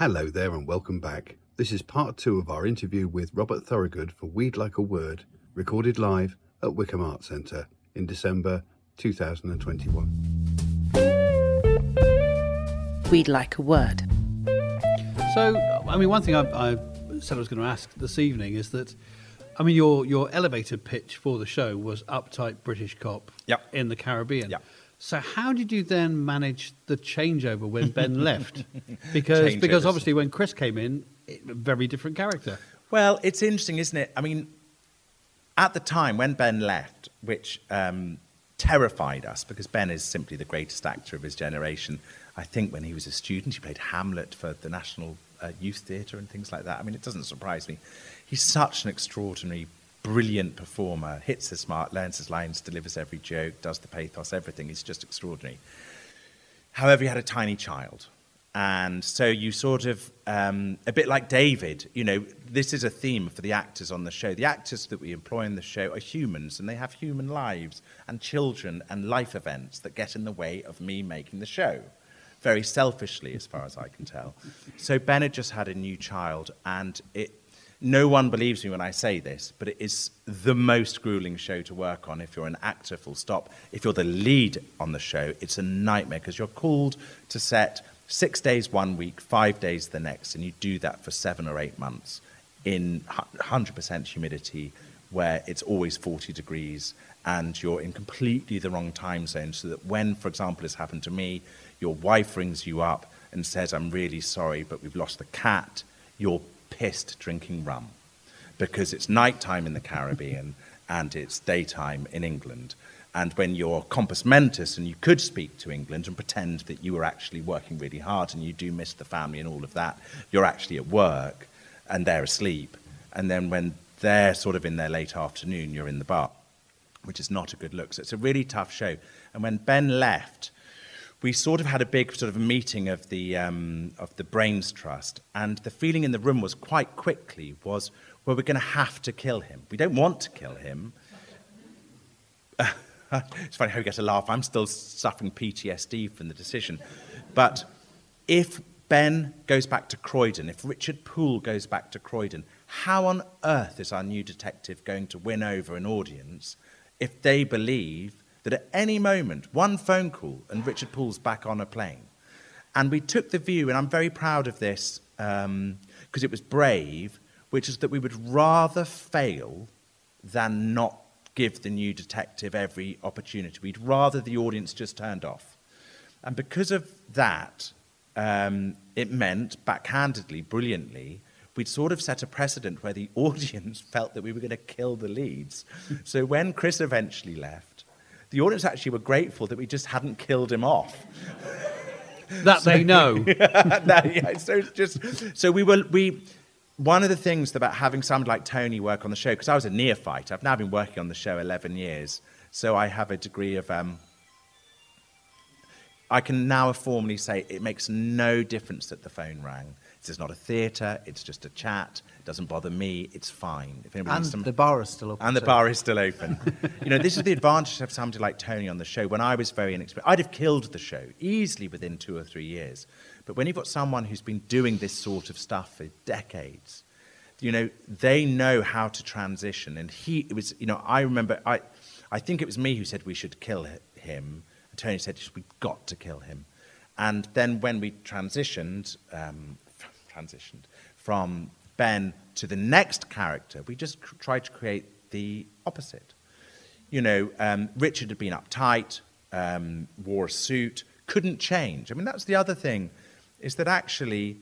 Hello there and welcome back. This is part two of our interview with Robert Thorogood for We'd Like a Word, recorded live at Wycombe Arts Centre in December 2021. We'd like a word. So, I mean, one thing I, I said I was going to ask this evening is that, I mean, your your elevator pitch for the show was uptight British cop Yep. in the Caribbean. Yep. So, how did you then manage the changeover when Ben left? Because because obviously when Kris came in, it, a very different character. Well, it's interesting, isn't it? I mean, at the time when Ben left, which um, terrified us because Ben is simply the greatest actor of his generation. I think when he was a student, he played Hamlet for the National uh, Youth Theatre and things like that. I mean, it doesn't surprise me. He's such an extraordinary, brilliant performer. Hits his mark, learns his lines, delivers every joke, does the pathos, everything. He's just extraordinary. However, he had a tiny child. And so you sort of, um, a bit like David, you know, this is a theme for the actors on the show. The actors that we employ in the show are humans and they have human lives and children and life events that get in the way of me making the show. Very selfishly, as far as I can tell. So Ben had just had a new child and it, no one believes me when I say this, but it is the most grueling show to work on if you're an actor, full stop. If you're the lead on the show, it's a nightmare because you're called to set six days one week, five days the next, and you do that for seven or eight months in 100% humidity where it's always 40 degrees and you're in completely the wrong time zone so that when, for example, it's happened to me, your wife rings you up and says, I'm really sorry, but we've lost the cat, you're pissed drinking rum because it's nighttime in the Caribbean and it's daytime in England. And when you're compos mentis and you could speak to England and pretend that you were actually working really hard and you do miss the family and all of that, you're actually at work and they're asleep. And then when they're sort of in their late afternoon, you're in the bar, which is not a good look. So it's a really tough show. And when Ben left, we sort of had a big sort of meeting of the, um, of the Brains Trust, and the feeling in the room was quite quickly was, well, we're going to have to kill him. We don't want to kill him. it's funny how you get a laugh. I'm still suffering PTSD from the decision. But if Ben goes back to Croydon, if Richard Poole goes back to Croydon, how on earth is our new detective going to win over an audience if they believe that at any moment, one phone call and Richard Poole's back on a plane? And we took the view, and I'm very proud of this because it was brave, which is that we would rather fail than not give the new detective every opportunity. We'd rather the audience just turned off. And because of that, um, it meant, backhandedly, brilliantly, we'd sort of set a precedent where the audience felt that we were going to kill the leads. so when Kris eventually left, the audience actually were grateful that we just hadn't killed him off. That they know. no, yeah, so just so we were we. One of the things about having someone like Tony work on the show, because I was a neophyte, I've now been working on the show 11 years, so I have a degree of. Um, I can now formally say it makes no difference that the phone rang. This is not a theatre, it's just a chat. It doesn't bother me, it's fine. If anybody And some- the bar is still open. and the bar is still open. you know, this is the advantage of somebody like Tony on the show. When I was very inexperienced, I'd have killed the show easily within two or three years. But when you've got someone who's been doing this sort of stuff for decades, you know, they know how to transition. And he, it was, you know, I remember, I, I think it was me who said we should kill him. And Tony said, we've got to kill him. And then when we transitioned, um, transitioned from Ben to the next character, we just cr- tried to create the opposite. You know, um, Richard had been uptight, um, wore a suit, couldn't change. I mean, that's the other thing, is that actually,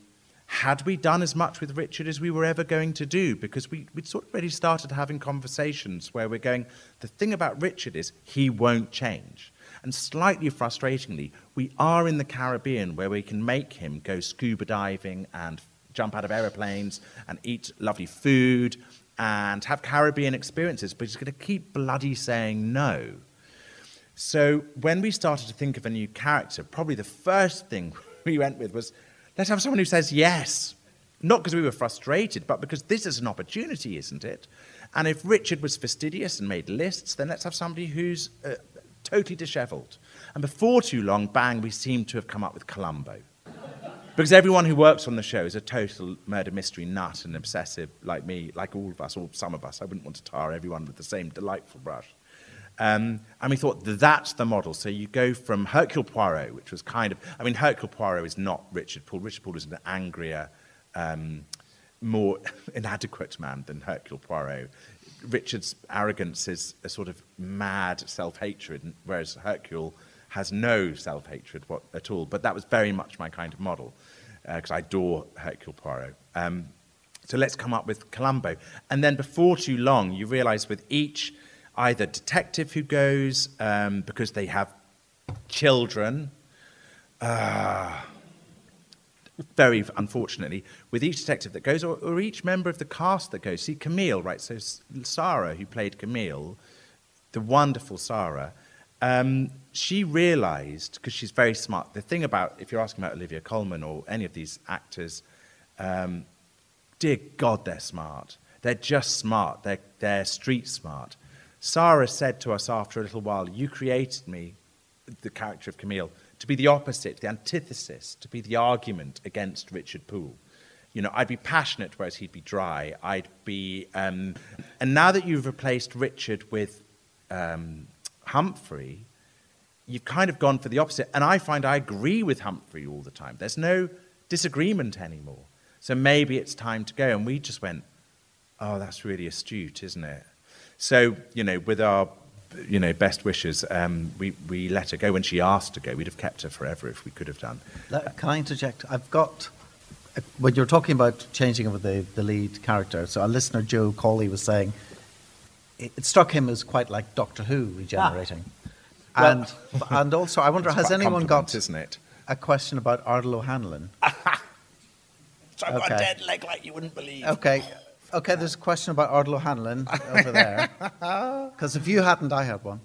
had we done as much with Richard as we were ever going to do? Because we, we'd sort of already started having conversations where we're going, the thing about Richard is he won't change. And slightly frustratingly, we are in the Caribbean where we can make him go scuba diving and jump out of aeroplanes and eat lovely food and have Caribbean experiences, but he's going to keep bloody saying no. So when we started to think of a new character, probably the first thing we went with was let's have someone who says yes. Not because we were frustrated, but because this is an opportunity, isn't it? And if Richard was fastidious and made lists, then let's have somebody who's uh, totally disheveled. And before too long, bang, we seem to have come up with Columbo. because everyone who works on the show is a total murder mystery nut and obsessive like me, like all of us, or some of us. I wouldn't want to tar everyone with the same delightful brush. Um, and we thought that's the model. So you go from Hercule Poirot, which was kind of, I mean, Hercule Poirot is not Richard Poole. Richard Poole is an angrier, um, more inadequate man than Hercule Poirot. Richard's arrogance is a sort of mad self hatred, whereas Hercule has no self hatred at all. But that was very much my kind of model, because uh, I adore Hercule Poirot. Um, so let's come up with Columbo. And then before too long, you realize with each either detective who goes um, because they have children. Uh, very unfortunately, with each detective that goes, or, or, each member of the cast that goes. See, Camille, right? So Sarah, who played Camille, the wonderful Sarah, um, she realized, because she's very smart, the thing about, if you're asking about Olivia Colman or any of these actors, um, dear God, they're smart. They're just smart. They're, they're street smart. Sarah said to us after a little while, You created me, the character of Camille, to be the opposite, the antithesis, to be the argument against Richard Poole. You know, I'd be passionate, whereas he'd be dry. I'd be. Um, and now that you've replaced Richard with um, Humphrey, you've kind of gone for the opposite. And I find I agree with Humphrey all the time. There's no disagreement anymore. So maybe it's time to go. And we just went, Oh, that's really astute, isn't it? So, you know, with our you know, best wishes, um, we, we let her go when she asked to go. We'd have kept her forever if we could have done. Can I interject? I've got, uh, when you're talking about changing over the, the lead character, so our listener, Joe Cawley, was saying it, it struck him as quite like Doctor Who regenerating. Ah. and, well, and also, I wonder, has anyone got isn't it? a question about Ardal O'Hanlon? so I've okay. got a dead leg like you wouldn't believe. Okay. Okay, there's a question about Ardal O'Hanlon over there. Because if you hadn't, I had one.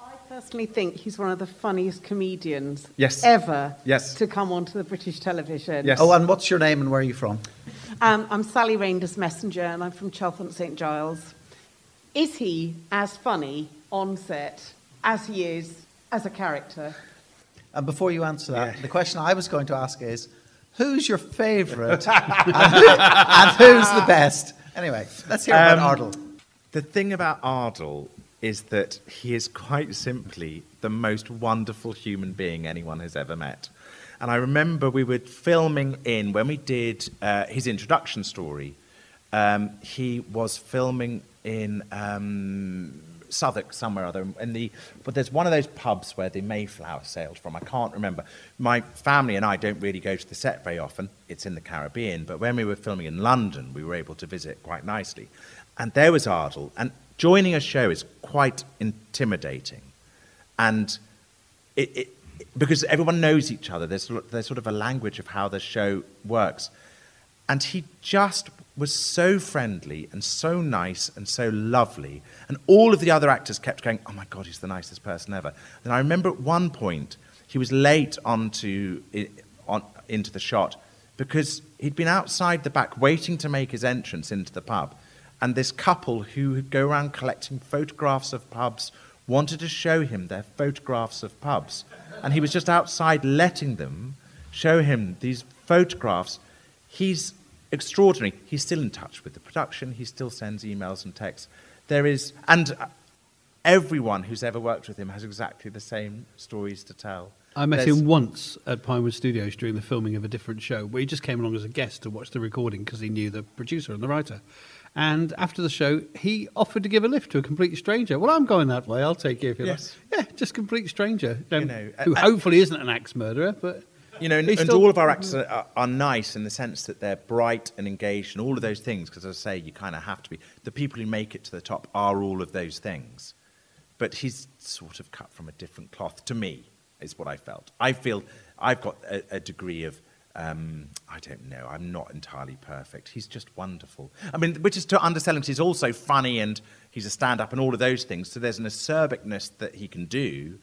I personally think he's one of the funniest comedians yes. ever yes. to come onto the British television. Yes. Oh, and what's your name and where are you from? Um, I'm Sally Reynders Messenger and I'm from Chalfont St Giles. Is he as funny on set as he is as a character? And before you answer that, yeah. the question I was going to ask is who's your favourite and, who, and, who's the best? Anyway, let's hear um, about Ardal. The thing about Ardal is that he is quite simply the most wonderful human being anyone has ever met. And I remember we were filming in, when we did uh, his introduction story, um, he was filming in um, Southwark somewhere or other. In the, but there's one of those pubs where the Mayflower sailed from. I can't remember. My family and I don't really go to the set very often. It's in the Caribbean. But when we were filming in London, we were able to visit quite nicely. And there was Ardal. And joining a show is quite intimidating. And it, it, because everyone knows each other, there's, there's sort of a language of how the show works. And he just was so friendly and so nice and so lovely. And all of the other actors kept going, Oh my God, he's the nicest person ever. And I remember at one point, he was late onto, on, into the shot because he'd been outside the back waiting to make his entrance into the pub. And this couple who go around collecting photographs of pubs wanted to show him their photographs of pubs. And he was just outside letting them show him these photographs. He's extraordinary. He's still in touch with the production, he still sends emails and texts. There is, and everyone who's ever worked with him has exactly the same stories to tell. I met There's, him once at Pinewood Studios during the filming of a different show, where he just came along as a guest to watch the recording because he knew the producer and the writer. And after the show, he offered to give a lift to a complete stranger. Well, I'm going that way. I'll take you if you yes. like. Yeah, just complete stranger. Um, you know, who uh, hopefully isn't an axe murderer, but you know, and, and all of our actors are, are, nice in the sense that they're bright and engaged and all of those things. Because as I say, you kind of have to be. The people who make it to the top are all of those things. But he's sort of cut from a different cloth to me, is what I felt. I feel I've got a, a degree of. Um, I don't know. I'm not entirely perfect. He's just wonderful. I mean, which is to undersell him. He's also funny and he's a stand-up and all of those things. So there's an acerbicness that he can do,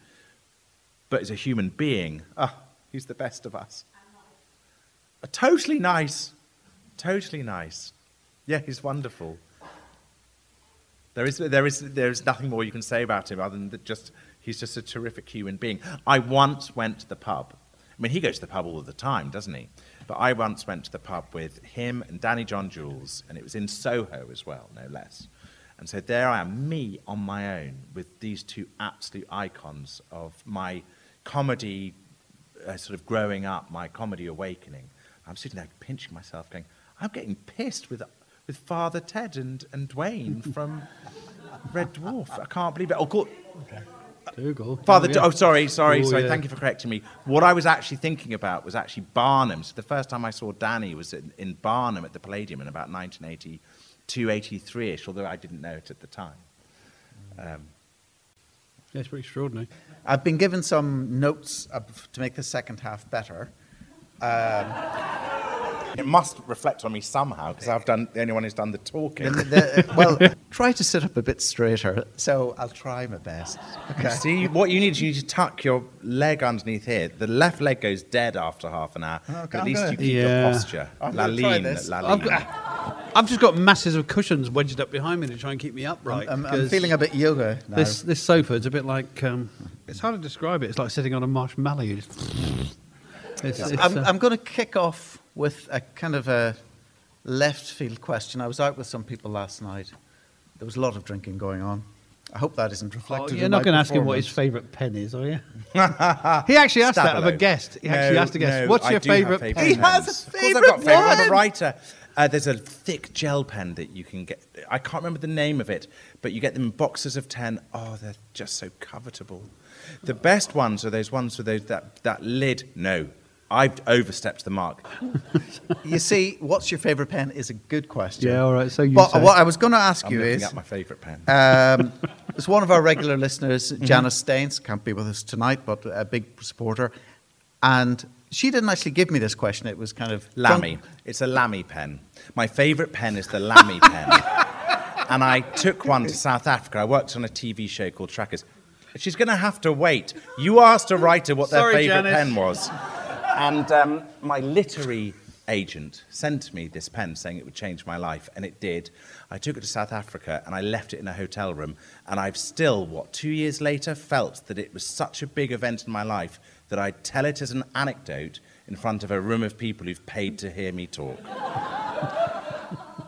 but as a human being, oh, He's the best of us. Uh, totally nice. Totally nice. Yeah, he's wonderful. There is, there, is, there is nothing more you can say about him other than that just he's just a terrific human being. I once went to the pub. I mean, he goes to the pub all the time, doesn't he? But I once went to the pub with him and Danny John Jules, and it was in Soho as well, no less. And so there I am, me on my own, with these two absolute icons of my comedy, uh, sort of growing up, my comedy awakening. I'm sitting there pinching myself, going, I'm getting pissed with, with Father Ted and, and Dwayne from Red Dwarf. I can't believe it. Oh, God. Google. Father, Oh, yeah. oh, sorry, sorry, Oh, sorry. yeah. Thank you for correcting me. What I was actually thinking about was actually Barnum. So the first time I saw Danny was in, in Barnum at the Palladium in about 1982, 83-ish, although I didn't know it at the time. Um, Yeah, it's pretty extraordinary. I've been given some notes of, to make the second half better. Um, it must reflect on me somehow because I've done the only one who's done the talking. The- the- uh, well, try to sit up a bit straighter. So I'll try my best. Okay. See, what you need is you need to tuck your leg underneath here. The left leg goes dead after half an hour. Okay, but at I'm least gonna- you keep Yeah. your posture. I'm La gonna lean, la I've lean. I've just got masses of cushions wedged up behind me to try and keep me upright. I'm, I'm 'cause feeling a bit yoga now. This this sofa is a bit like um, it's hard to describe it. It's like sitting on a marshmallow. It's, it's, I'm, uh, I'm going to kick off with a kind of a left field question. I was out with some people last night. There was a lot of drinking going on. I hope that isn't oh, reflected. you're in not going to ask him what his favourite pen is, are you? he actually asked that of a guest. He actually asked a guest, no, "What's your favourite favourite pen?" He has a pens. Of course I've got favourite favourite. I'm a writer. Uh, there's a thick gel pen that you can get. I can't remember the name of it, but you get them in boxes of 10. Oh, they're just so covetable. The best ones are those ones with those, that, that lid. No, I've overstepped the mark. You see, what's your favourite pen is a good question. Yeah, all right. So you But say. what I was going to ask I'm you looking is, at my favourite pen. um, it's one of our regular listeners, Mm-hmm. Janice Staines, can't be with us tonight, but a big supporter. And she didn't actually give me this question. It was kind of Lamy. It's a Lamy pen. My favourite pen is the Lamy pen. And I took one to South Africa. I worked on a TV show called Trackers. She's going to have to wait. You asked a writer what their Sorry, favourite Janice. pen was. And um, my literary agent sent me this pen saying it would change my life, and it did. I took it to South Africa and I left it in a hotel room, and I've still, what, two years later, felt that it was such a big event in my life that I'd tell it as an anecdote in front of a room of people who've paid to hear me talk.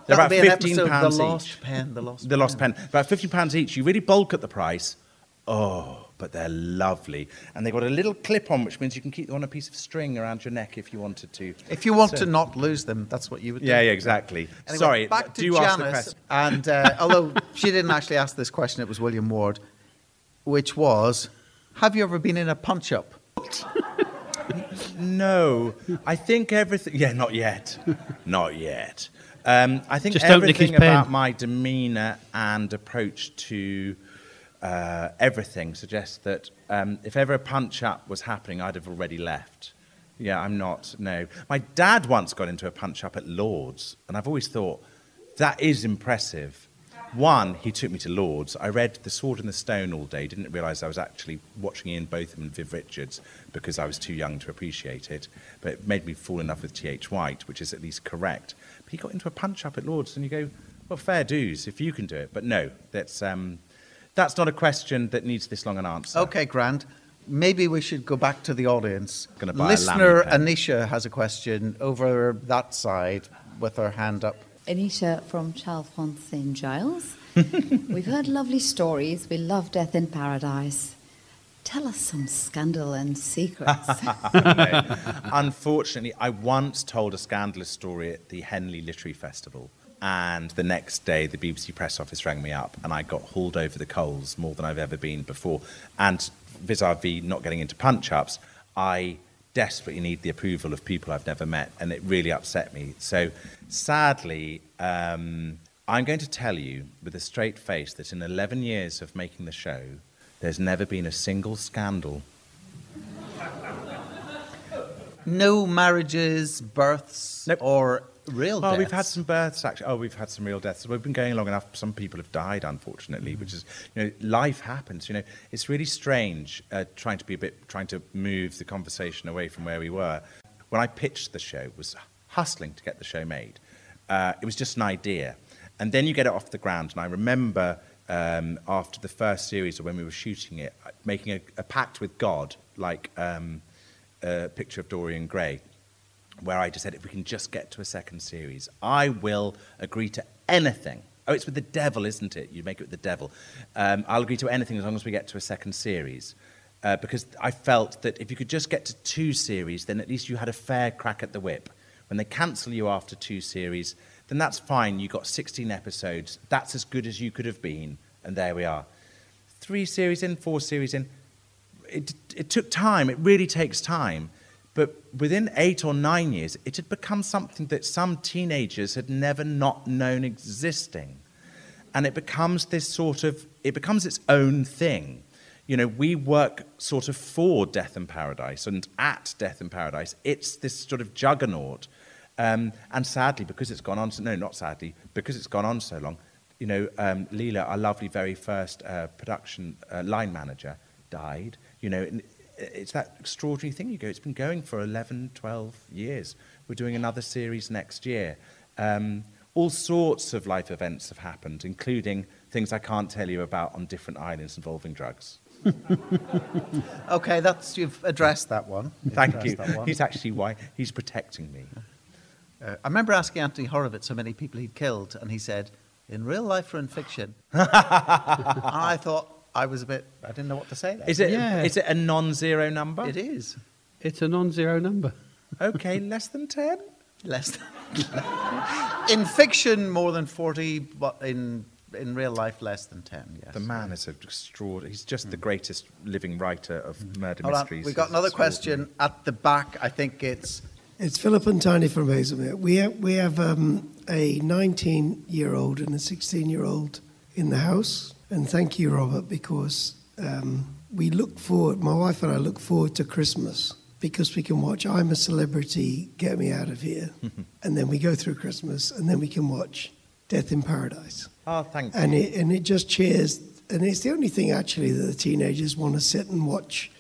They're That'll about be an fifteen episode, pounds The Lost each. Pen. The Lost The lost pen, about fifteen pounds each. You really bulk at the price. Oh, but they're lovely, and they've got a little clip on, which means you can keep them on a piece of string around your neck if you wanted to. If you want So- to not lose them, that's what you would do. Yeah, yeah, exactly. Anyway, Sorry, back to do ask the Janice. question. And uh, although she didn't actually ask this question, it was William Ward, which was, "Have you ever been in a punch up?" No, I think everything. Yeah, not yet, not yet. Um, I think Just don't nick his everything about pen. my demeanour and approach to uh, everything suggests that um, if ever a punch up was happening, I'd have already left. Yeah, I'm not. No, my dad once got into a punch up at Lords, and I've always thought that is impressive. One, he took me to Lords. I read The Sword and the Stone all day. Didn't realise I was actually watching Ian Botham and Viv Richards because I was too young to appreciate it. But it made me fall in love with T.H. White, which is at least correct. But he got into a punch up at Lords, and you go, well, fair dues if you can do it. But no, that's, um, that's not a question that needs this long an answer. Okay, Grant. Maybe we should go back to the audience. Gonna buy Listener. Anisha has a question over that side with her hand up. Anisha from Chalfont St. Giles. We've heard lovely stories. We love Death in Paradise. Tell us some scandal and secrets. Unfortunately, I once told a scandalous story at the Henley Literary Festival. And the next day, the BBC press office rang me up, and I got hauled over the coals more than I've ever been before. And vis a vis not getting into punch ups, I desperately need the approval of people I've never met, and it really upset me. So, sadly, um, I'm going to tell you with a straight face that in 11 years of making the show, there's never been a single scandal No marriages, births, Nope. or real Oh, deaths. we've had some births actually. Oh, we've had some real deaths. We've been going long enough. Some people have died, unfortunately, which is, you know, life happens. You know, it's really strange uh, trying to be a bit, trying to move the conversation away from where we were. When I pitched the show, was hustling to get the show made. Uh, it was just an idea, and then you get it off the ground. And I remember um, after the first series, or when we were shooting it, making a, a pact with God, like. Um, uh, picture of Dorian Gray, where I just said, if we can just get to a second series, I will agree to anything. Oh, it's with the devil, isn't it? You make it with the devil. Um, I'll agree to anything as long as we get to a second series. Uh, because I felt that if you could just get to two series, then at least you had a fair crack at the whip. When they cancel you after two series, then that's fine. You got 16 episodes. That's as good as you could have been, and there we are. Three series in, four series in. It, it took time. It really takes time. But within eight or nine years, it had become something that some teenagers had never not known existing. And it becomes this sort of, it becomes its own thing. You know, we work sort of for Death in Paradise and at Death in Paradise. It's this sort of juggernaut. Um, and sadly, because it's gone on, so, no, not sadly, because it's gone on so long, you know, um, Leela, our lovely very first uh, production uh, line manager, died. You know, it's that extraordinary thing you go, it's been going for 11, 12 years. We're doing another series next year. Um, all sorts of life events have happened, including things I can't tell you about on different islands involving drugs. Okay, that's you've addressed that one. You've Thank you. one. He's actually why he's protecting me. Uh, I remember asking Anthony Horowitz how many people he'd killed, and he said, "In real life or in fiction." and I thought I was a bit. I didn't know what to say there. Is it, Yeah. is it a non-zero number? It is It's a non-zero number. Okay, less than 10? less. Than in fiction, more than forty, but in in real life, less than ten. Yes. The man is extraordinary. He's just the greatest living writer of murder Hold on, mysteries. we've got another question at the back. I think it's It's Philip and Tiny from Hazlemere. We have, we have um, a 19 year old and a 16 year old in the house. And thank you, Robert, because um, we look forward, my wife and I look forward to Christmas because we can watch I'm a Celebrity, Get Me Out of Here. and then we go through Christmas and then we can watch Death in Paradise. Oh, thank you. And it, and it just cheers. And it's the only thing actually that the teenagers want to sit and watch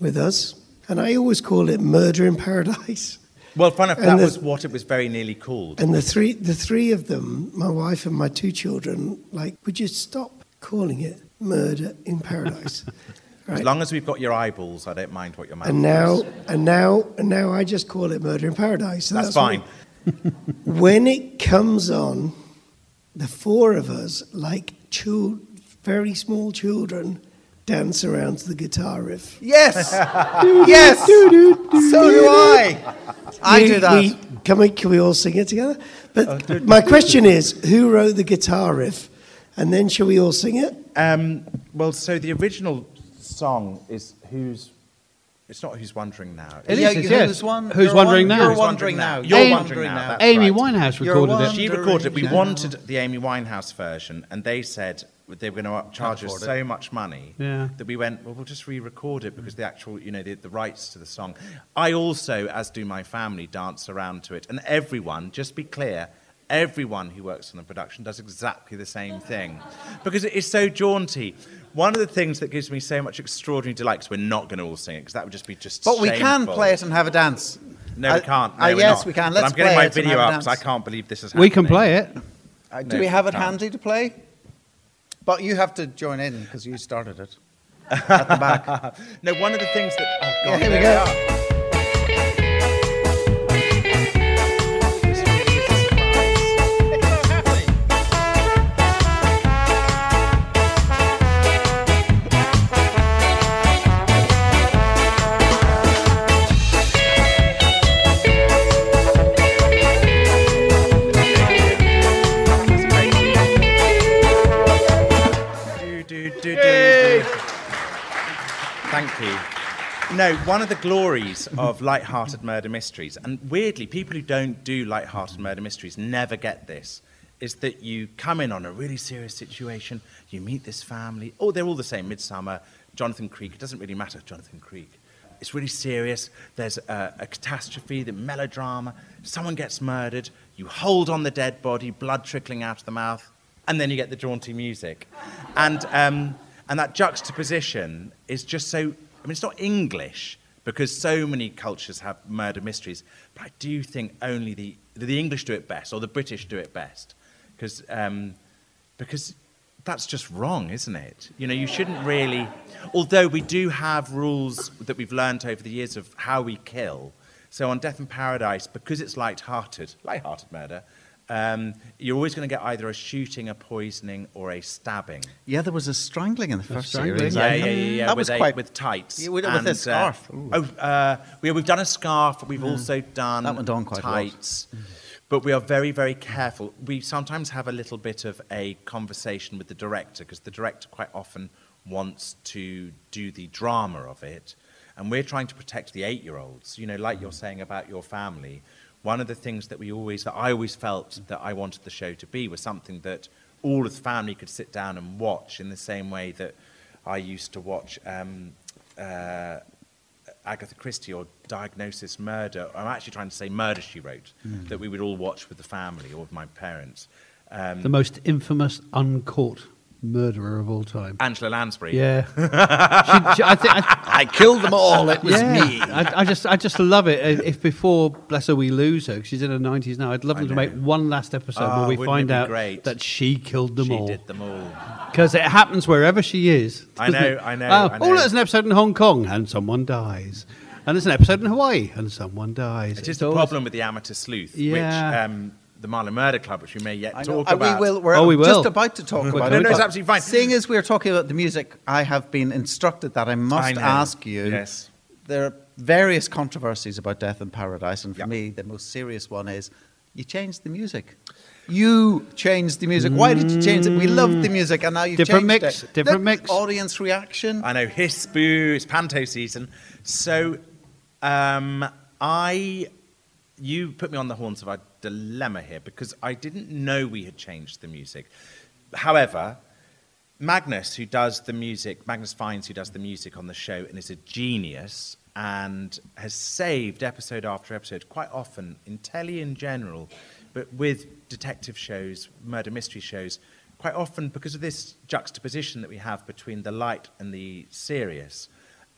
with us. And I always call it Murder in Paradise. Well, fun enough, that the- was what it was very nearly called. And the three, the three of them, my wife and my two children, like, would you stop calling it Murder in Paradise? As long as we've got your eyeballs, I don't mind what your mouth And now, is. and now, and now, I just call it Murder in Paradise. So That's, what- fine. when it comes on, the four of us, like chil- very small children, dance around to the guitar riff. yes, yes. so do I. I We- do that. we- can we can we all sing it together? But oh, my question is, who wrote the guitar riff? And then shall we all sing it? Um, well, so the original song is Who's. It's not Who's Wondering Now. It yeah, is, it's who's, yes. one, Who's Wondering one- Now? You're Who's wondering wondering now. now? You're Amy- wondering now. That's Amy right. Winehouse You're recorded it. She recorded it. We now. wanted the Amy Winehouse version, and they said they were going to charge us afford it. so much money Yeah. that we went, well, we'll just re-record it because the actual, you know, the, the rights to the song. I also, as do my family, dance around to it, and everyone, just be clear, everyone who works on the production does exactly the same thing because it is so jaunty. One of the things that gives me so much extraordinary delight, because we're not going to all sing it, because that would just be just. But we can play it and have a dance. No, I- we can't. No, uh, yes, not. we can. Let's I'm getting play my it video up because I can't believe this is happening. We can play it. Uh, do No, we have it can't. handy to play? But you have to join in because you started it at the back. No, one of the things that. Oh, Yeah, here we there go. You. No, one of the glories of light-hearted murder mysteries, and weirdly, people who don't do light-hearted murder mysteries never get this, is that you come in on a really serious situation, you meet this family, oh, they're all the same, Midsummer, Jonathan Creek, it doesn't really matter, Jonathan Creek. It's really serious, there's a, a catastrophe, the melodrama, someone gets murdered, you hold on the dead body, blood trickling out of the mouth, and then you get the jaunty music. And, um, and that juxtaposition is just so, I mean, it's not English because so many cultures have murder mysteries, but I do think only the, the English do it best or the British do it best. Because, um, because that's just wrong, isn't it? You know, you shouldn't really. Although we do have rules that we've learned over the years of how we kill. So on Death in Paradise, because it's light-hearted, light-hearted murder, um, you're always going to get either a shooting, a poisoning, or a stabbing. Yeah, there was a strangling in the first strangling? series. Yeah, yeah, yeah, yeah. That with was a- quite with tights. Yeah, with- with a And, uh, scarf. Ooh. oh, uh, we, we've done a scarf. We've also done That went on quite a lot. tights. But we are very, very careful. We sometimes have a little bit of a conversation with the director because the director quite often wants to do the drama of it. And we're trying to protect the eight year olds. You know, like you're saying about your family. One of the things that we always, that I always felt that I wanted the show to be was something that all of the family could sit down and watch in the same way that I used to watch um, uh, Agatha Christie or Diagnosis Murder. I'm actually trying to say Murder She Wrote, that we would all watch with the family or with my parents. Um, The most infamous uncaught murderer of all time. Angela Lansbury. Yeah. she, she, I, think, I, I killed them all. It was yeah. me. I, I just, I just love it. If before, bless her, we lose her. she's in her nineties now. I'd love them to make one last episode Ah, where we find out great? that she killed them she all. did them all. Because it happens wherever she is. I know, it? I know, Oh, I oh, there's an episode in Hong Kong and someone dies. And there's an episode in Hawaii and someone dies. It is It's the always- problem with the amateur sleuth, Yeah. which um, the Marlow Murder Club, which we may yet I talk Uh, about. We will. We're Oh, we will. just about to talk about going it. to. No, it's absolutely fine. Seeing as we're talking about the music, I have been instructed that I I must know. ask you. Yes. There are various controversies about Death in Paradise, and for Yep. me, the most serious one is you changed the music. You changed the music. Why did you change it? We loved the music, and now you've Different changed mix, it. different Look, mix. Audience reaction. I know, hiss, boo, it's panto season. So, um, I, you put me on the horns of a dilemma here because I didn't know we had changed the music. However, Magnus, who does the music, Magnus Fiennes, who does the music on the show and is a genius and has saved episode after episode, quite often in telly in general, but with detective shows, murder mystery shows, quite often because of this juxtaposition that we have between the light and the serious.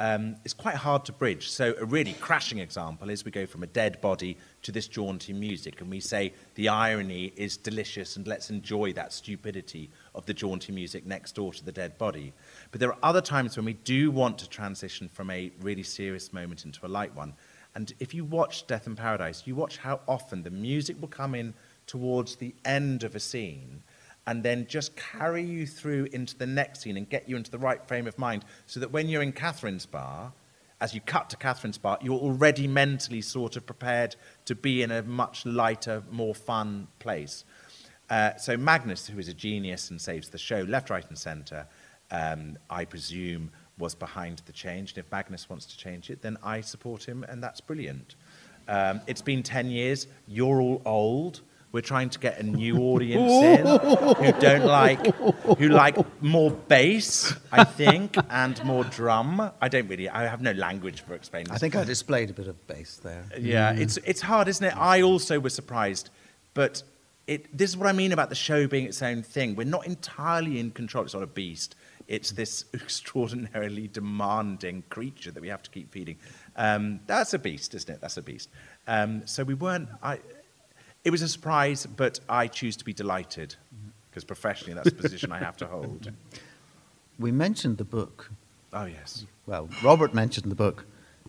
Um, it's quite hard to bridge. So, a really crashing example is we go from a dead body to this jaunty music, and we say the irony is delicious, and let's enjoy that stupidity of the jaunty music next door to the dead body. But there are other times when we do want to transition from a really serious moment into a light one. And if you watch Death in Paradise, you watch how often the music will come in towards the end of a scene and then just carry you through into the next scene and get you into the right frame of mind so that when you're in Catherine's bar, as you cut to Catherine's bar, you're already mentally sort of prepared to be in a much lighter, more fun place. Uh, so Magnus, who is a genius and saves the show left, right, and centre, um, I presume was behind the change. And if Magnus wants to change it, then I support him, and that's brilliant. Um, it's been 10 years. You're all old. We're trying to get a new audience in who don't like, who like more bass, I think, and more drum. I don't really, I have no language for explaining I this. think I displayed a bit of bass there. Yeah, it's it's hard, isn't it? I also was surprised, but it this is what I mean about the show being its own thing. We're not entirely in control. It's not a beast. It's this extraordinarily demanding creature that we have to keep feeding. Um, that's a beast, isn't it? That's a beast. Um, so we weren't. I, it was a surprise, but I choose to be delighted because professionally, that's the position I have to hold. We mentioned the book. Oh yes. Well, Robert mentioned the book,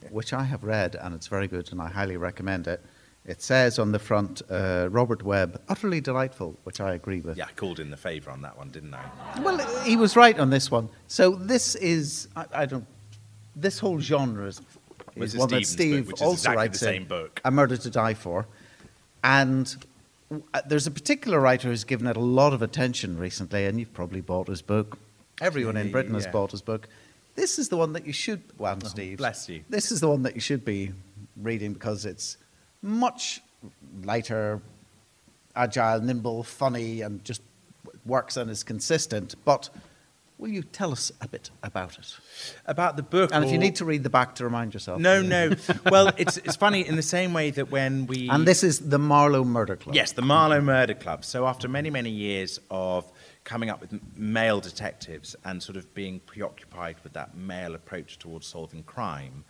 which I have read, and it's very good, and I highly recommend it. It says on the front, uh, Robert Webb, utterly delightful, which I agree with. Yeah, I called in the favour on that one, didn't I? Well, he was right on this one. So this is, I, I don't, this whole genre is, is one that Steve book, also exactly writes the in, book. A Murder to Die For. And uh, there's a particular writer who's given it a lot of attention recently, and you've probably bought his book. Everyone in Yeah, Britain has bought his book. This is the one that you should, well, Oh, Steve. bless you. This is the one that you should be reading because it's much lighter, agile, nimble, funny, and just works and is consistent. But will you tell us a bit about it? About the book. And if you need to read the back to remind yourself. No, no. Well, it's it's funny in the same way that when we And this is the Marlow Murder Club. Yes, the Marlow Murder Club. So after many, many years of coming up with male detectives and sort of being preoccupied with that male approach towards solving crime,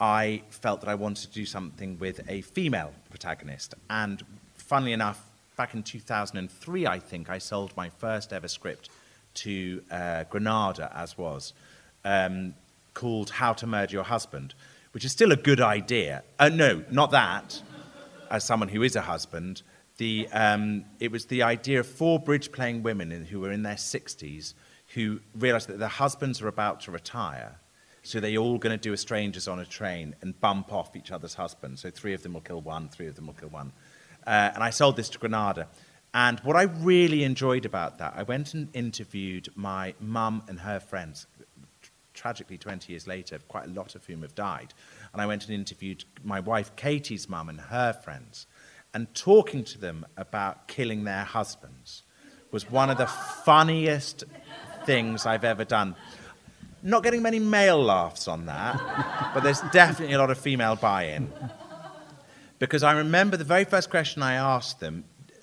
I felt that I wanted to do something with a female protagonist. And funnily enough, back in 2003, I think, I sold my first ever script to uh, Granada, as was, um, called How to Murder Your Husband, which is still a good idea. Uh, no, not that, as someone who is a husband. The, um, it was the idea of four bridge playing women in, who were in their 60s who realized that their husbands are about to retire. So they're all going to do a strangers on a train and bump off each other's husbands. So three of them will kill one, three of them will kill one. Uh, and I sold this to Granada. And what I really enjoyed about that, I went and interviewed my mum and her friends. Tragically, 20 years later, quite a lot of whom have died. And I went and interviewed my wife Katie's mum and her friends. And talking to them about killing their husbands was one of the funniest things I've ever done. Not getting many male laughs on that, but there's definitely a lot of female buy in. Because I remember the very first question I asked them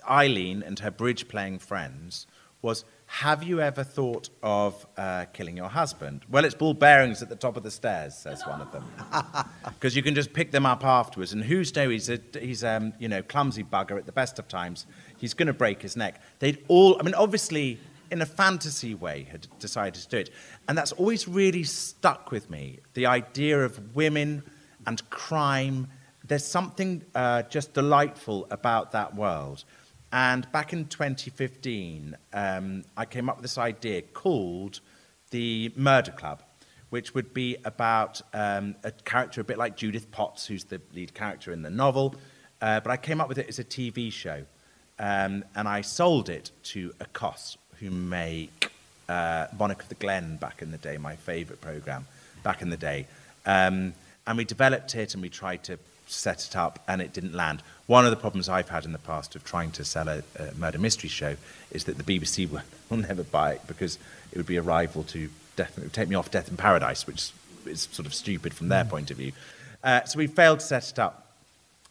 Eileen and her bridge playing friends was Have you ever thought of uh, killing your husband? Well, it's ball bearings at the top of the stairs, says one of them. Because you can just pick them up afterwards. And who's know he's a he's, um, you know, clumsy bugger at the best of times. He's going to break his neck. They'd all, I mean, obviously, in a fantasy way, had decided to do it. And that's always really stuck with me the idea of women and crime. There's something uh, just delightful about that world. And back in 2015, um, I came up with this idea called the Murder Club, which would be about um, a character a bit like Judith Potts, who's the lead character in the novel. Uh, but I came up with it as a TV show. Um, and I sold it to Ecosse, who make uh, Monarch of the Glen back in the day, my favourite programme back in the day. Um, and we developed it and we tried to set it up, and it didn't land. One of the problems I've had in the past of trying to sell a, a murder mystery show is that the BBC will, will, never buy it because it would be a rival to Death, it would take me off Death in Paradise, which is sort of stupid from their mm. point of view. Uh, so we failed to set it up.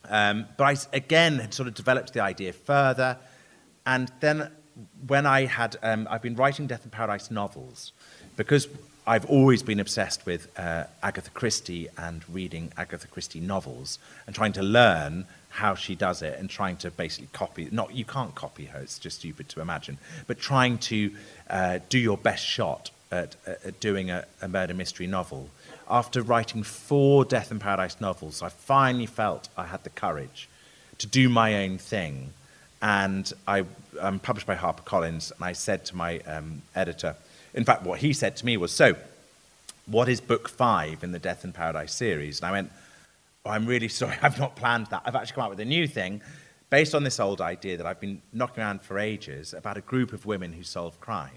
Um, but I, again, had sort of developed the idea further. And then when I had, um, I've been writing Death in Paradise novels because I've always been obsessed with uh, Agatha Christie and reading Agatha Christie novels and trying to learn how she does it and trying to basically copy. Not you can't copy her; it's just stupid to imagine. But trying to uh, do your best shot at, at doing a, a, murder mystery novel. After writing four Death in Paradise novels, I finally felt I had the courage to do my own thing. And I, am published by HarperCollins, and I said to my um, editor, in fact, what he said to me was, So, what is book five in the Death in Paradise series? And I went, oh, I'm really sorry, I've not planned that. I've actually come up with a new thing based on this old idea that I've been knocking around for ages about a group of women who solve crime.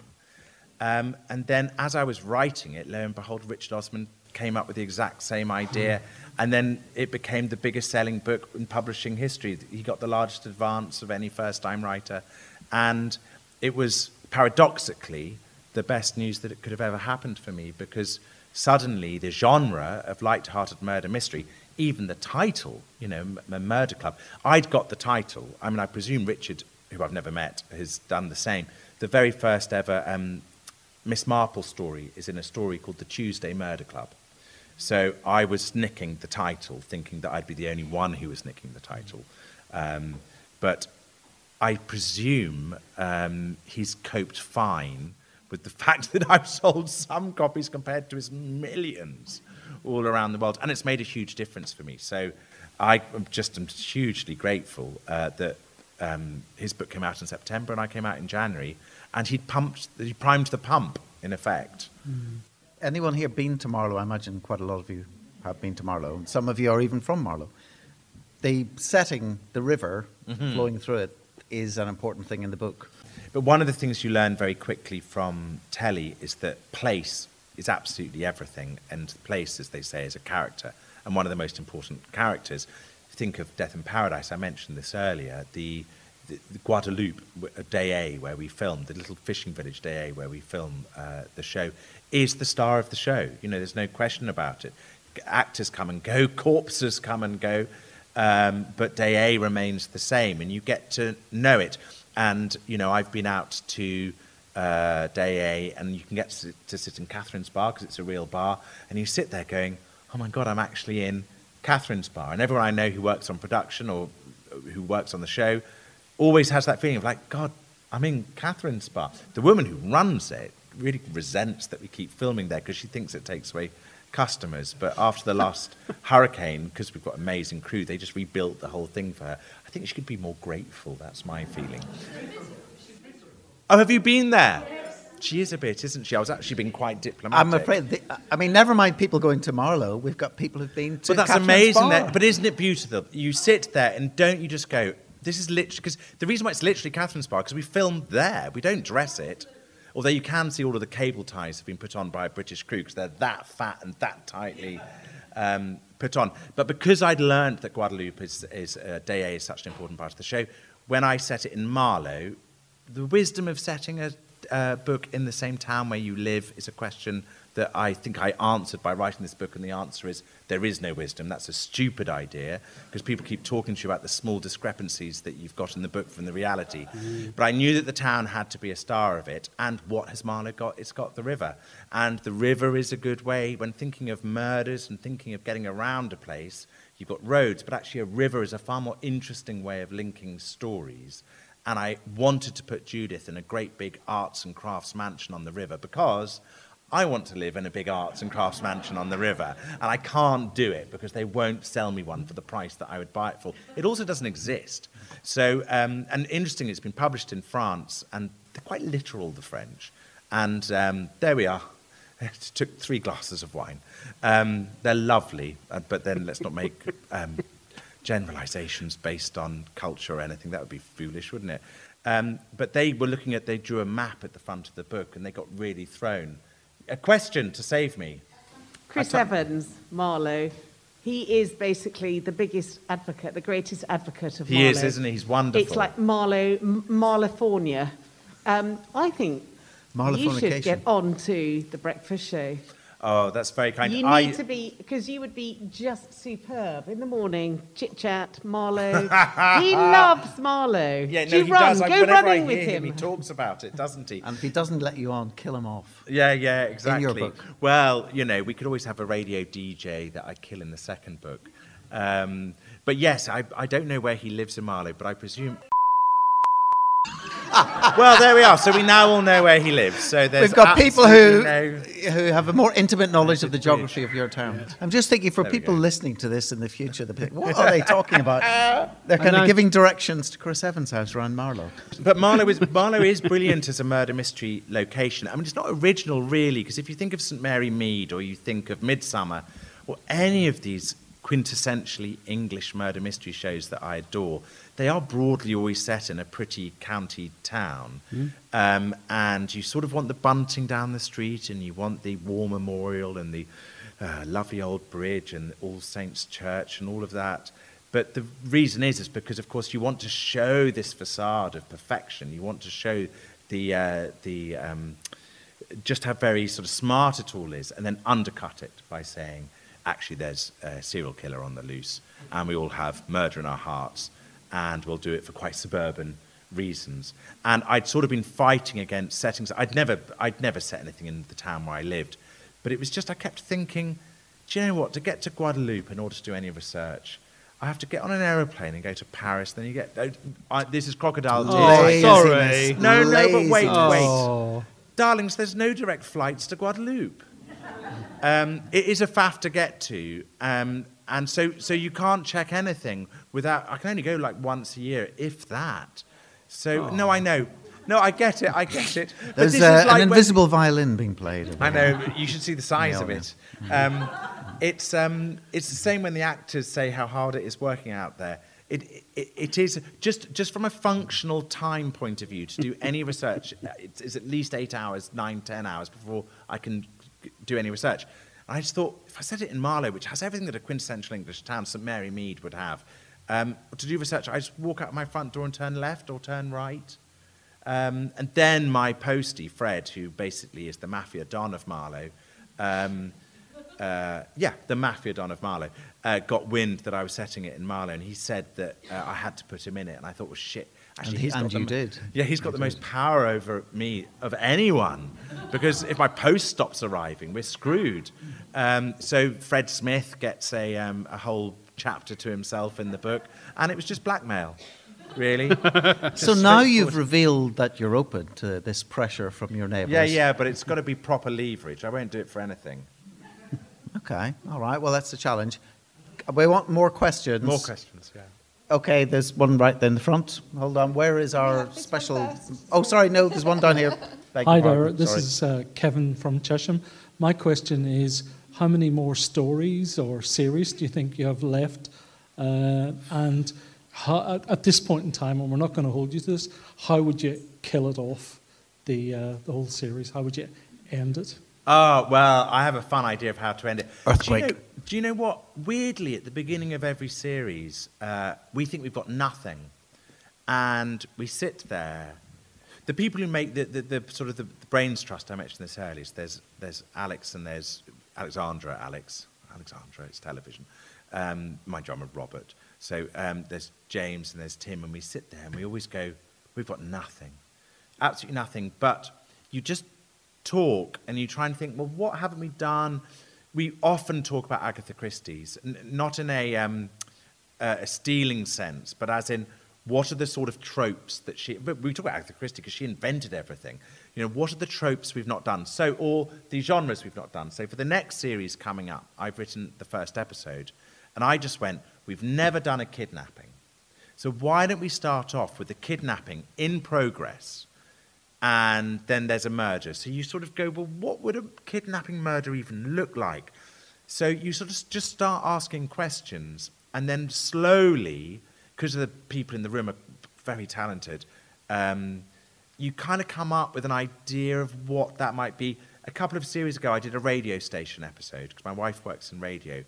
Um, and then as I was writing it, lo and behold, Richard Osman came up with the exact same idea. And then it became the biggest selling book in publishing history. He got the largest advance of any first time writer. And it was paradoxically the best news that it could have ever happened for me because suddenly the genre of light-hearted murder mystery, even the title, you know, M- Murder Club, I'd got the title. I mean, I presume Richard, who I've never met, has done the same. The very first ever um, Miss Marple story is in a story called The Tuesday Murder Club. So I was nicking the title, thinking that I'd be the only one who was nicking the title. Um, but I presume um, he's coped fine with the fact that I've sold some copies compared to his millions all around the world. And it's made a huge difference for me. So I just am just hugely grateful uh, that um, his book came out in September and I came out in January. And he pumped, he primed the pump, in effect. Mm. Anyone here been to Marlow? I imagine quite a lot of you have been to Marlow. And some of you are even from Marlow. The setting, the river mm-hmm. flowing through it, is an important thing in the book. But one of the things you learn very quickly from telly is that place is absolutely everything, and place, as they say, is a character, and one of the most important characters. Think of Death in Paradise. I mentioned this earlier. The, the, the Guadeloupe, Deshaies, where we filmed, the little fishing village Deshaies, where we film uh, the show, is the star of the show. You know, there's no question about it. Actors come and go, corpses come and go, um, but Deshaies remains the same, and you get to know it. And, you know, I've been out to uh, Deshaies, and you can get to, to sit in Catherine's bar because it's a real bar, and you sit there going, oh my God, I'm actually in Catherine's bar. And everyone I know who works on production or who works on the show always has that feeling of like, God, I mean, Catherine's bar, the woman who runs it really resents that we keep filming there because she thinks it takes away customers. But after the last hurricane, because we've got amazing crew, they just rebuilt the whole thing for her. I think she could be more grateful. That's my feeling. Oh, have you been there? She is a bit, isn't she? I was actually being quite diplomatic. I'm afraid. The, I mean, never mind people going to Marlow. We've got people who've been to. But that's Catherine's amazing. That, but isn't it beautiful? You sit there and don't you just go, this is literally, because the reason why it's literally Catherine's Bar, because we filmed there. We don't dress it. Although you can see all of the cable ties have been put on by a British crew because they're that fat and that tightly um, put on. But because I'd learned that Guadeloupe is, is uh, Deshaies is such an important part of the show, when I set it in Marlow, the wisdom of setting a uh, book in the same town where you live is a question that I think I answered by writing this book, and the answer is there is no wisdom. That's a stupid idea because people keep talking to you about the small discrepancies that you've got in the book from the reality. Mm. But I knew that the town had to be a star of it, and what has Marlow got? It's got the river. And the river is a good way when thinking of murders and thinking of getting around a place. You've got roads, but actually, a river is a far more interesting way of linking stories. And I wanted to put Judith in a great big arts and crafts mansion on the river because I want to live in a big arts and crafts mansion on the river, and I can't do it because they won't sell me one for the price that I would buy it for. It also doesn't exist. So, um, and interesting, it's been published in France, and they're quite literal, the French. And um, there we are. It took three glasses of wine. Um, they're lovely, uh, but then let's not make um, generalizations based on culture or anything. That would be foolish, wouldn't it? Um, but they were looking at, they drew a map at the front of the book, and they got really thrown a question to save me. Chris I Evans, Marlow, he is basically the biggest advocate, the greatest advocate of He Marlow. is, isn't he? He's wonderful. It's like Marlow, M- Marlophornia. Um, I think you should get on to the breakfast show. Oh, that's very kind. Of you need I, to be, because you would be just superb in the morning, chit chat, Marlow. he loves Marlow. yeah, Do no, you he run? does. I, Go whenever running I with him, him. he talks about it, doesn't he? And if he doesn't let you on, kill him off. Yeah, yeah, exactly. book. Well, you know, we could always have a radio DJ that I kill in the second book. Um, but yes, I, I don't know where he lives in Marlow, but I presume. well, there we are. So we now all know where he lives. So there's We've got people who no- who have a more intimate knowledge of the geography of your town. I'm just thinking for There people listening to this in the future, they'll be like, what are they talking about? They're kind know. of giving directions to Chris Evans' house around Marlow. But Marlow is, Marlow is brilliant as a murder mystery location. I mean, it's not original, really, because if you think of St Mary Mead or you think of Midsomer or any of these quintessentially English murder mystery shows that I adore, they are broadly always set in a pretty county town. Um, and you sort of want the bunting down the street and you want the war memorial and the uh, lovely old bridge and All Saints Church and all of that. But the reason is, is because, of course, you want to show this facade of perfection. You want to show the, uh, the um, just how very sort of smart it all is, and then undercut it by saying, actually, there's a serial killer on the loose, and we all have murder in our hearts, and we'll do it for quite suburban reasons. And I'd sort of been fighting against settings. I'd never, I'd never set anything in the town where I lived, but it was just I kept thinking, do you know what? To get to Guadeloupe in order to do any research. I have to get on an aeroplane and go to Paris. Then you get. Uh, I, this is crocodile tears. Oh, I- sorry. No, no, but wait, Laziness. wait. Oh. Darlings, there's no direct flights to Guadeloupe. Um, it is a faff to get to, um, and so so you can't check anything without. I can only go like once a year, if that. So no, I know. No, I get it. I get it. But There's this uh, is like an when- invisible violin being played. I know. You should see the size of it. Um, it's um, it's the same when the actors say how hard it is working out there. It, it, it is just just from a functional time point of view to do any research. It's, it's at least eight hours, nine, ten hours before I can do any research. And I just thought if I said it in Marlow, which has everything that a quintessential English town, St Mary Mead, would have, um, to do research, I just walk out my front door and turn left or turn right. Um, and then my postie, Fred, who basically is the mafia don of Marlow, um, uh, yeah, the mafia don of Marlow, uh, got wind that I was setting it in Marlow, and he said that uh, I had to put him in it. And I thought, well, shit. Actually, And he- he's got and the you mo- did. Yeah, he's got the most power over me of anyone, because if my post stops arriving, we're screwed. Um, so Fred Smith gets a, um, a whole chapter to himself in the book, and it was just blackmail. Really? So now you've revealed that you're open to this pressure from your neighbours. yeah, yeah, but it's got to be proper leverage. I won't do it for anything. Okay, all right. Well, that's the challenge. We want more questions. More questions, yeah. Okay, there's one right there in the front. Hold on. Where is our have special? Oh, sorry. No, there's one down here. Beg Hi there, pardon, this sorry. is uh, Kevin from Chesham. My question is how many more stories or series do you think you have left? Uh, and how, at, at this point in time, and we're not going to hold you to this, how would you kill it off, the, uh, the whole series? How would you end it? Oh, well, I have a fun idea of how to end it. Earthquake. Do you know, do you know what? Weirdly, at the beginning of every series, uh, we think we've got nothing. And we sit there. The people who make the, the, the sort of the, the brains trust, I mentioned this earlier, so there's, there's Alex and there's Alexandra, Alex, Alexandra, it's television. Um, mind you, I'm a Robert. So um, there's James and there's Tim, and we sit there and we always go, we've got nothing absolutely nothing. But you just talk and you try and think, well, what haven't we done? We often talk about Agatha Christie's, n- not in a, um, uh, a stealing sense, but as in what are the sort of tropes that she. But we talk about Agatha Christie because she invented everything. You know, what are the tropes we've not done? So, or the genres we've not done. So, for the next series coming up, I've written the first episode, and I just went, we've never done a kidnapping. So, why don't we start off with the kidnapping in progress? And then there's a murder. So you sort of go, well, what would a kidnapping murder even look like? So you sort of just start asking questions, and then slowly, because the people in the room are very talented, um, you kind of come up with an idea of what that might be. A couple of series ago, I did a radio station episode because my wife works in radio.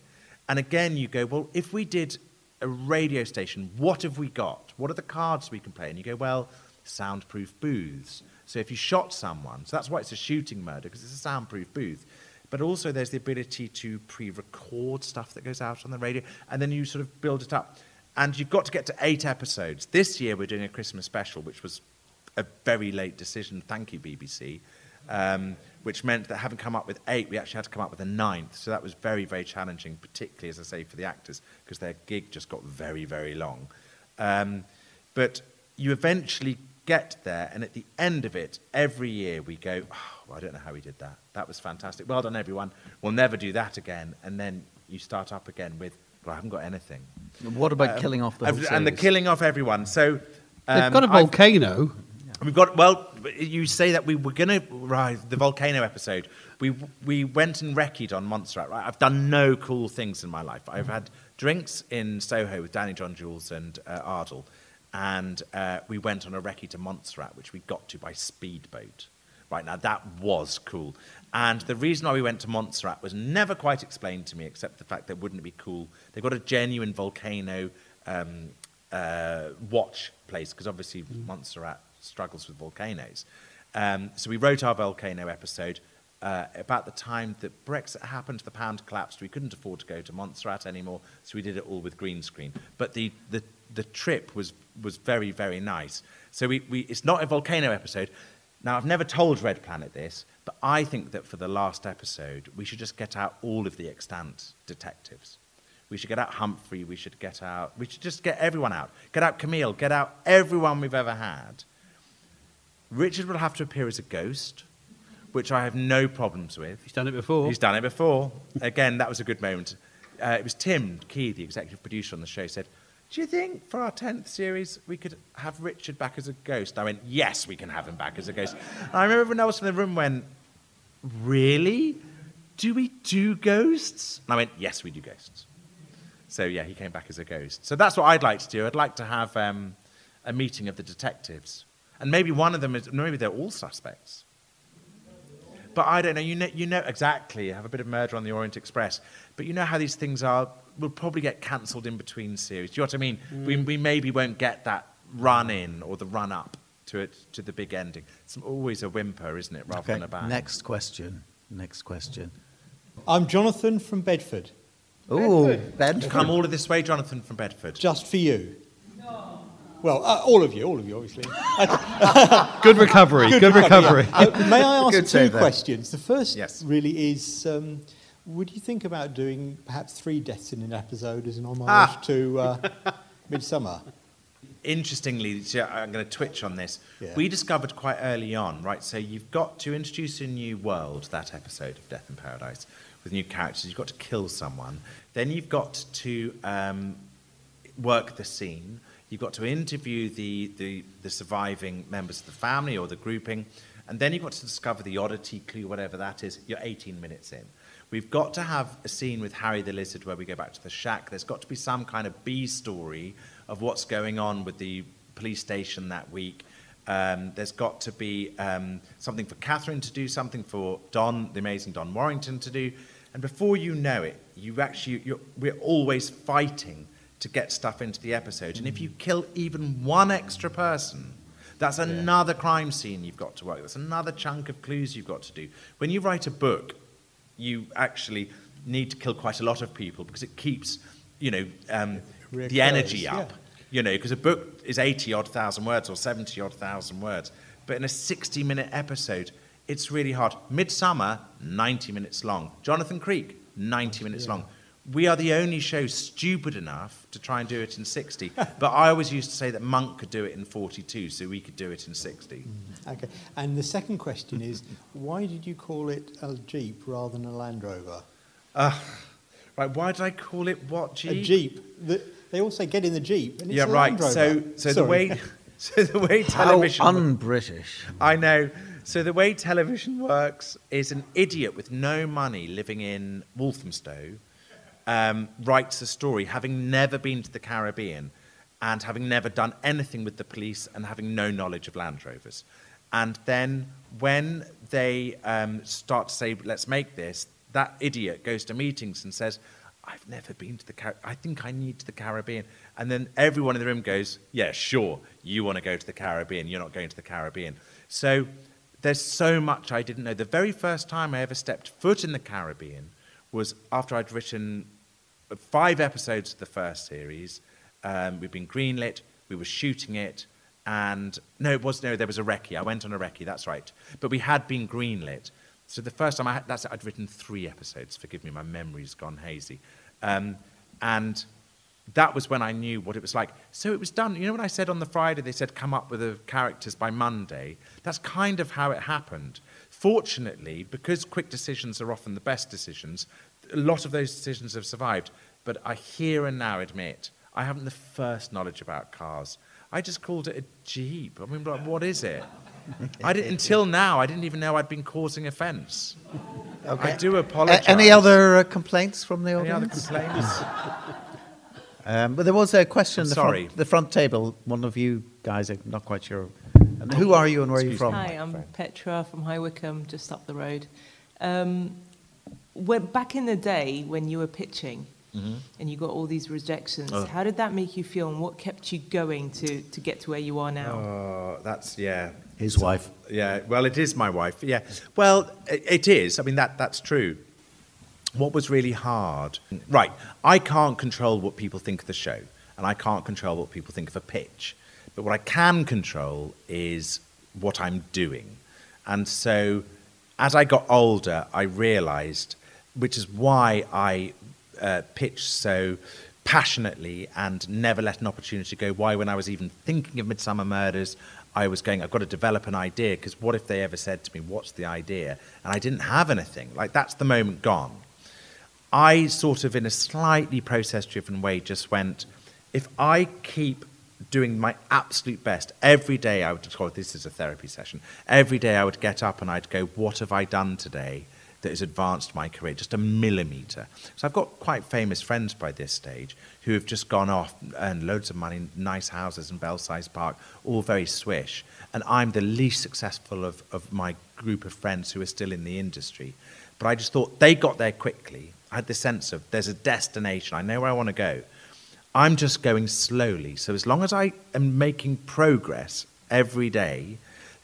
And again, you go, well, if we did a radio station, what have we got? What are the cards we can play? And you go, well, soundproof booths. So if you shot someone, so that's why it's a shooting murder, because it's a soundproof booth. But also there's the ability to pre-record stuff that goes out on the radio, and then you sort of build it up. And you've got to get to eight episodes. This year we're doing a Christmas special, which was a very late decision. Thank you, BBC. Um, which meant that having come up with eight, we actually had to come up with a ninth. So that was very, very challenging, particularly, as I say, for the actors, because their gig just got very, very long. Um, but you eventually get there, and at the end of it, every year we go, oh, I don't know how we did that. That was fantastic. Well done, everyone. We'll never do that again. And then you start up again with, well, I haven't got anything. What about Um, killing off the and- the killing off everyone. So They've um, got a I've- volcano. We've got well. You say that we were going to right the volcano episode. We we went and recce'd on Montserrat. Right, I've done no cool things in my life. I've had drinks in Soho with Danny John Jules and uh, Ardal, and uh, we went on a recce to Montserrat, which we got to by speedboat. Right now, that was cool. And the reason why we went to Montserrat was never quite explained to me, except the fact that wouldn't it be cool? They've got a genuine volcano um, uh, watch place, because obviously Montserrat struggles with volcanoes. Um, so we wrote our volcano episode uh, about the time that Brexit happened, the pound collapsed. We couldn't afford to go to Montserrat anymore, so we did it all with green screen. But the, the, the trip was, was very, very nice. So we, we, it's not a volcano episode. Now, I've never told Red Planet this, but I think that for the last episode, we should just get out all of the extant detectives. We should get out Humphrey, we should get out, we should just get everyone out. Get out Camille, get out everyone we've ever had. Richard will have to appear as a ghost, which I have no problems with. He's done it before. He's done it before. Again, that was a good moment. Uh, it was Tim Key, the executive producer on the show, said, Do you think for our 10th series we could have Richard back as a ghost? I went, Yes, we can have him back as a ghost. And I remember everyone else in the room went, Really? Do we do ghosts? And I went, Yes, we do ghosts. So yeah, he came back as a ghost. So that's what I'd like to do. I'd like to have um, a meeting of the detectives. And maybe one of them is, maybe they're all suspects. But I don't know. You know, you know exactly. You have a bit of murder on the Orient Express. But you know how these things are. We'll probably get cancelled in between series. Do you know what I mean? We, we maybe won't get that run in or the run up to it to the big ending. It's always a whimper, isn't it, rather Okay, than a bang. next question. Next question. I'm Jonathan from Bedford. Oh, Ben. Come all of this way, Jonathan from Bedford. Just for you. Well, uh, all of you, all of you, obviously. Good recovery. Good, recovery. yeah. Uh, may I ask Good two questions? The first Yes. really is um, would you think about doing perhaps three deaths in an episode as an homage Ah. to uh, Midsomer? interestingly, so I'm going to twitch on this. Yeah. We discovered quite early on, right? So you've got to introduce a new world, that episode of Death in Paradise, with new characters. You've got to kill someone. Then you've got to um, work the scene. You've got to interview the, the, the surviving members of the family or the grouping. And then you've got to discover the oddity clue, whatever that is. You're 18 minutes in. We've got to have a scene with Harry the Lizard where we go back to the shack. There's got to be some kind of B story of what's going on with the police station that week. Um, there's got to be um, something for Catherine to do, something for Don, the amazing Don Warrington to do. And before you know it, you actually, you're, we're always fighting to get stuff into the episode. And if you kill even one extra person, that's another crime scene you've got to work. That's another chunk of clues you've got to do. When you write a book, you actually need to kill quite a lot of people because it keeps, you know, um, the energy yeah. up. You know, because a book is 80 odd thousand words or 70 odd thousand words. But in a 60 minute episode, it's really hard. Midsomer, 90 minutes long. Jonathan Creek, 90 minutes long. We are the only show stupid enough to try and do it in 60. but I always used to say that Monk could do it in 42, so we could do it in 60. Okay. And the second question is, why did you call it a Jeep rather than a Land Rover? Uh, right, why did I call it what, Jeep? A Jeep. The, they all say get in the Jeep, and it's yeah, a right. Land Rover. So, so the way, so the way television. How un-British. I know. So the way television works is an idiot with no money living in Walthamstow um, writes a story, having never been to the Caribbean and having never done anything with the police and having no knowledge of Land Rovers. And then when they um, start to say, let's make this, that idiot goes to meetings and says, I've never been to the Caribbean. I think I need to the Caribbean. And then everyone in the room goes, yeah, sure, you want to go to the Caribbean. You're not going to the Caribbean. So there's so much I didn't know. The very first time I ever stepped foot in the Caribbean was after I'd written five episodes of the first series. Um, we'd been greenlit, we were shooting it, and no, it was no, there was a recce. I went on a recce, that's right. But we had been greenlit. So the first time I had, that's I'd written three episodes. Forgive me, my memory's gone hazy. Um, and that was when I knew what it was like. So it was done. You know when I said on the Friday they said come up with the characters by Monday? That's kind of how it happened. Fortunately, because quick decisions are often the best decisions, a lot of those decisions have survived. But I here and now admit I haven't the first knowledge about cars. I just called it a Jeep. I mean, like, what is it? I didn't, until now, I didn't even know I'd been causing offence. Okay. I do apologise. A- any other uh, complaints from the audience? Any other complaints? Um, but there was a question. I'm the sorry. Front, the front table. One of you guys, I'm not quite sure. And who are you and where are you Excuse from? Hi, I'm Petra from High Wycombe, just up the road. Um, when, back in the day when you were pitching mm-hmm. and you got all these rejections, Oh. how did that make you feel and what kept you going to, to get to where you are now? Oh, that's yeah. His wife. Yeah, well, it is my wife. Yeah, well, it, it is. I mean, that that's true. What was really hard? Right, I can't control what people think of the show, and I can't control what people think of a pitch. But what I can control is what I'm doing. And so, as I got older, I realised, which is why I uh, pitched so passionately and never let an opportunity go. Why, when I was even thinking of Midsomer Murders, I was going, I've got to develop an idea because what if they ever said to me, What's the idea? And I didn't have anything. Like, that's the moment gone. I sort of, in a slightly process driven way, just went, if I keep doing my absolute best every day, I would call this is a therapy session. Every day I would get up and I'd go, what have I done today that has advanced my career just a millimeter? So I've got quite famous friends by this stage who have just gone off and loads of money, nice houses in Belsize Park, all very swish. And I'm the least successful of, of my group of friends who are still in the industry. But I just thought they got there quickly. I had the sense of there's a destination. I know where I want to go. I'm just going slowly. So as long as I am making progress every day,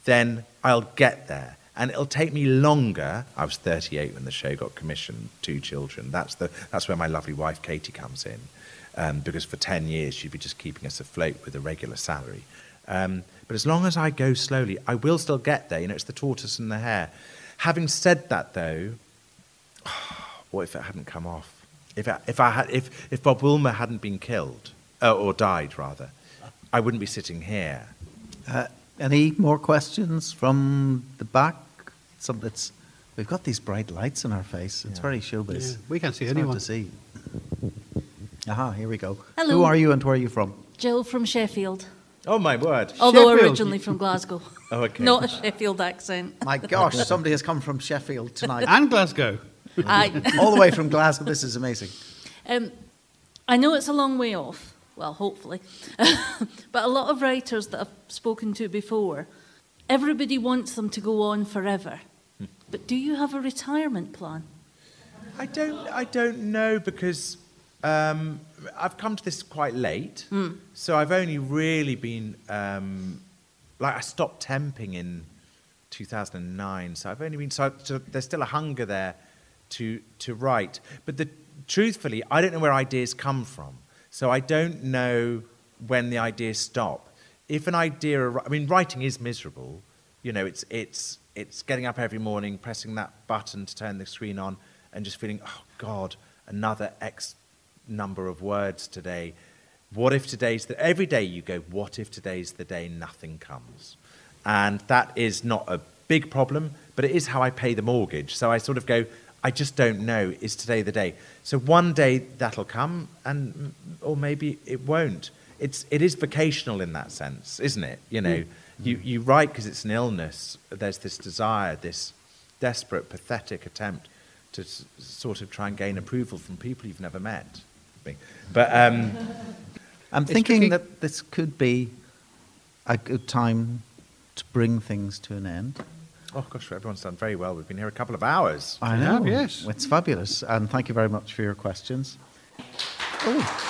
then I'll get there. And it'll take me longer. I was 38 when the show got commissioned, two children. That's, the, that's where my lovely wife Katie comes in. Um, because for 10 years she'd be just keeping us afloat with a regular salary. Um, but as long as I go slowly, I will still get there. You know, it's the tortoise and the hare. Having said that, though, what if it hadn't come off? If I, if I had, if, if Bob Wilmer hadn't been killed, uh, or died rather, I wouldn't be sitting here. Uh, any more questions from the back? Some that's we've got these bright lights in our face. It's Yeah. very showbiz. Yeah, we can't see It's hard anyone. to see. Aha, here we go. Hello. Who are you and where are you from? Jill from Sheffield, Oh my word! although Sheffield. originally from Glasgow. Oh, okay. Not a Sheffield accent. My gosh, somebody has come from Sheffield tonight. And Glasgow. I, All the way from Glasgow. This is amazing. um, I know it's a long way off, well, hopefully, but a lot of writers that I've spoken to before, everybody wants them to go on forever. But do you have a retirement plan? I don't. I don't know because um, I've come to this quite late. So I've only really been um, like I stopped temping in 2009. So I've only been. So, so there's still a hunger there to to write. But the, truthfully, I don't know where ideas come from. So I don't know when the ideas stop. If an idea, I mean, writing is miserable. You know, it's it's it's getting up every morning, pressing that button to turn the screen on, and just feeling, oh God, another X number of words today. What if today's the every day you go, what if today's the day nothing comes? And that is not a big problem, but it is how I pay the mortgage. So I sort of go, I just don't know, is today the day? So one day that'll come, and or maybe it won't. It's it is vocational in that sense, isn't it? You know, you, you write because it's an illness. There's this desire, this desperate, pathetic attempt to s- sort of try and gain approval from people you've never met. But um, I'm thinking tricky. that this could be a good time to bring things to an end. Oh gosh, everyone's done very well. We've been here a couple of hours. I We know. have, yes. It's fabulous. And thank you very much for your questions. Oh.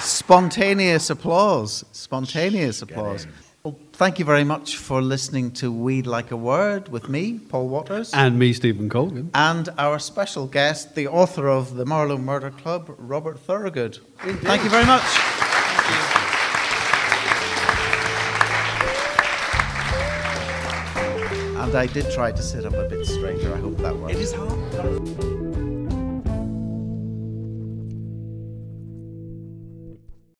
Spontaneous applause. Spontaneous applause. Well, thank you very much for listening to We'd Like a Word with me, Paul Waters. And me, Stevyn Colgan. and our special guest, the author of The Marlow Murder Club, Robert Thorogood. Thank you very much. And I did try to sit up a bit straighter. I hope that worked. It is hard.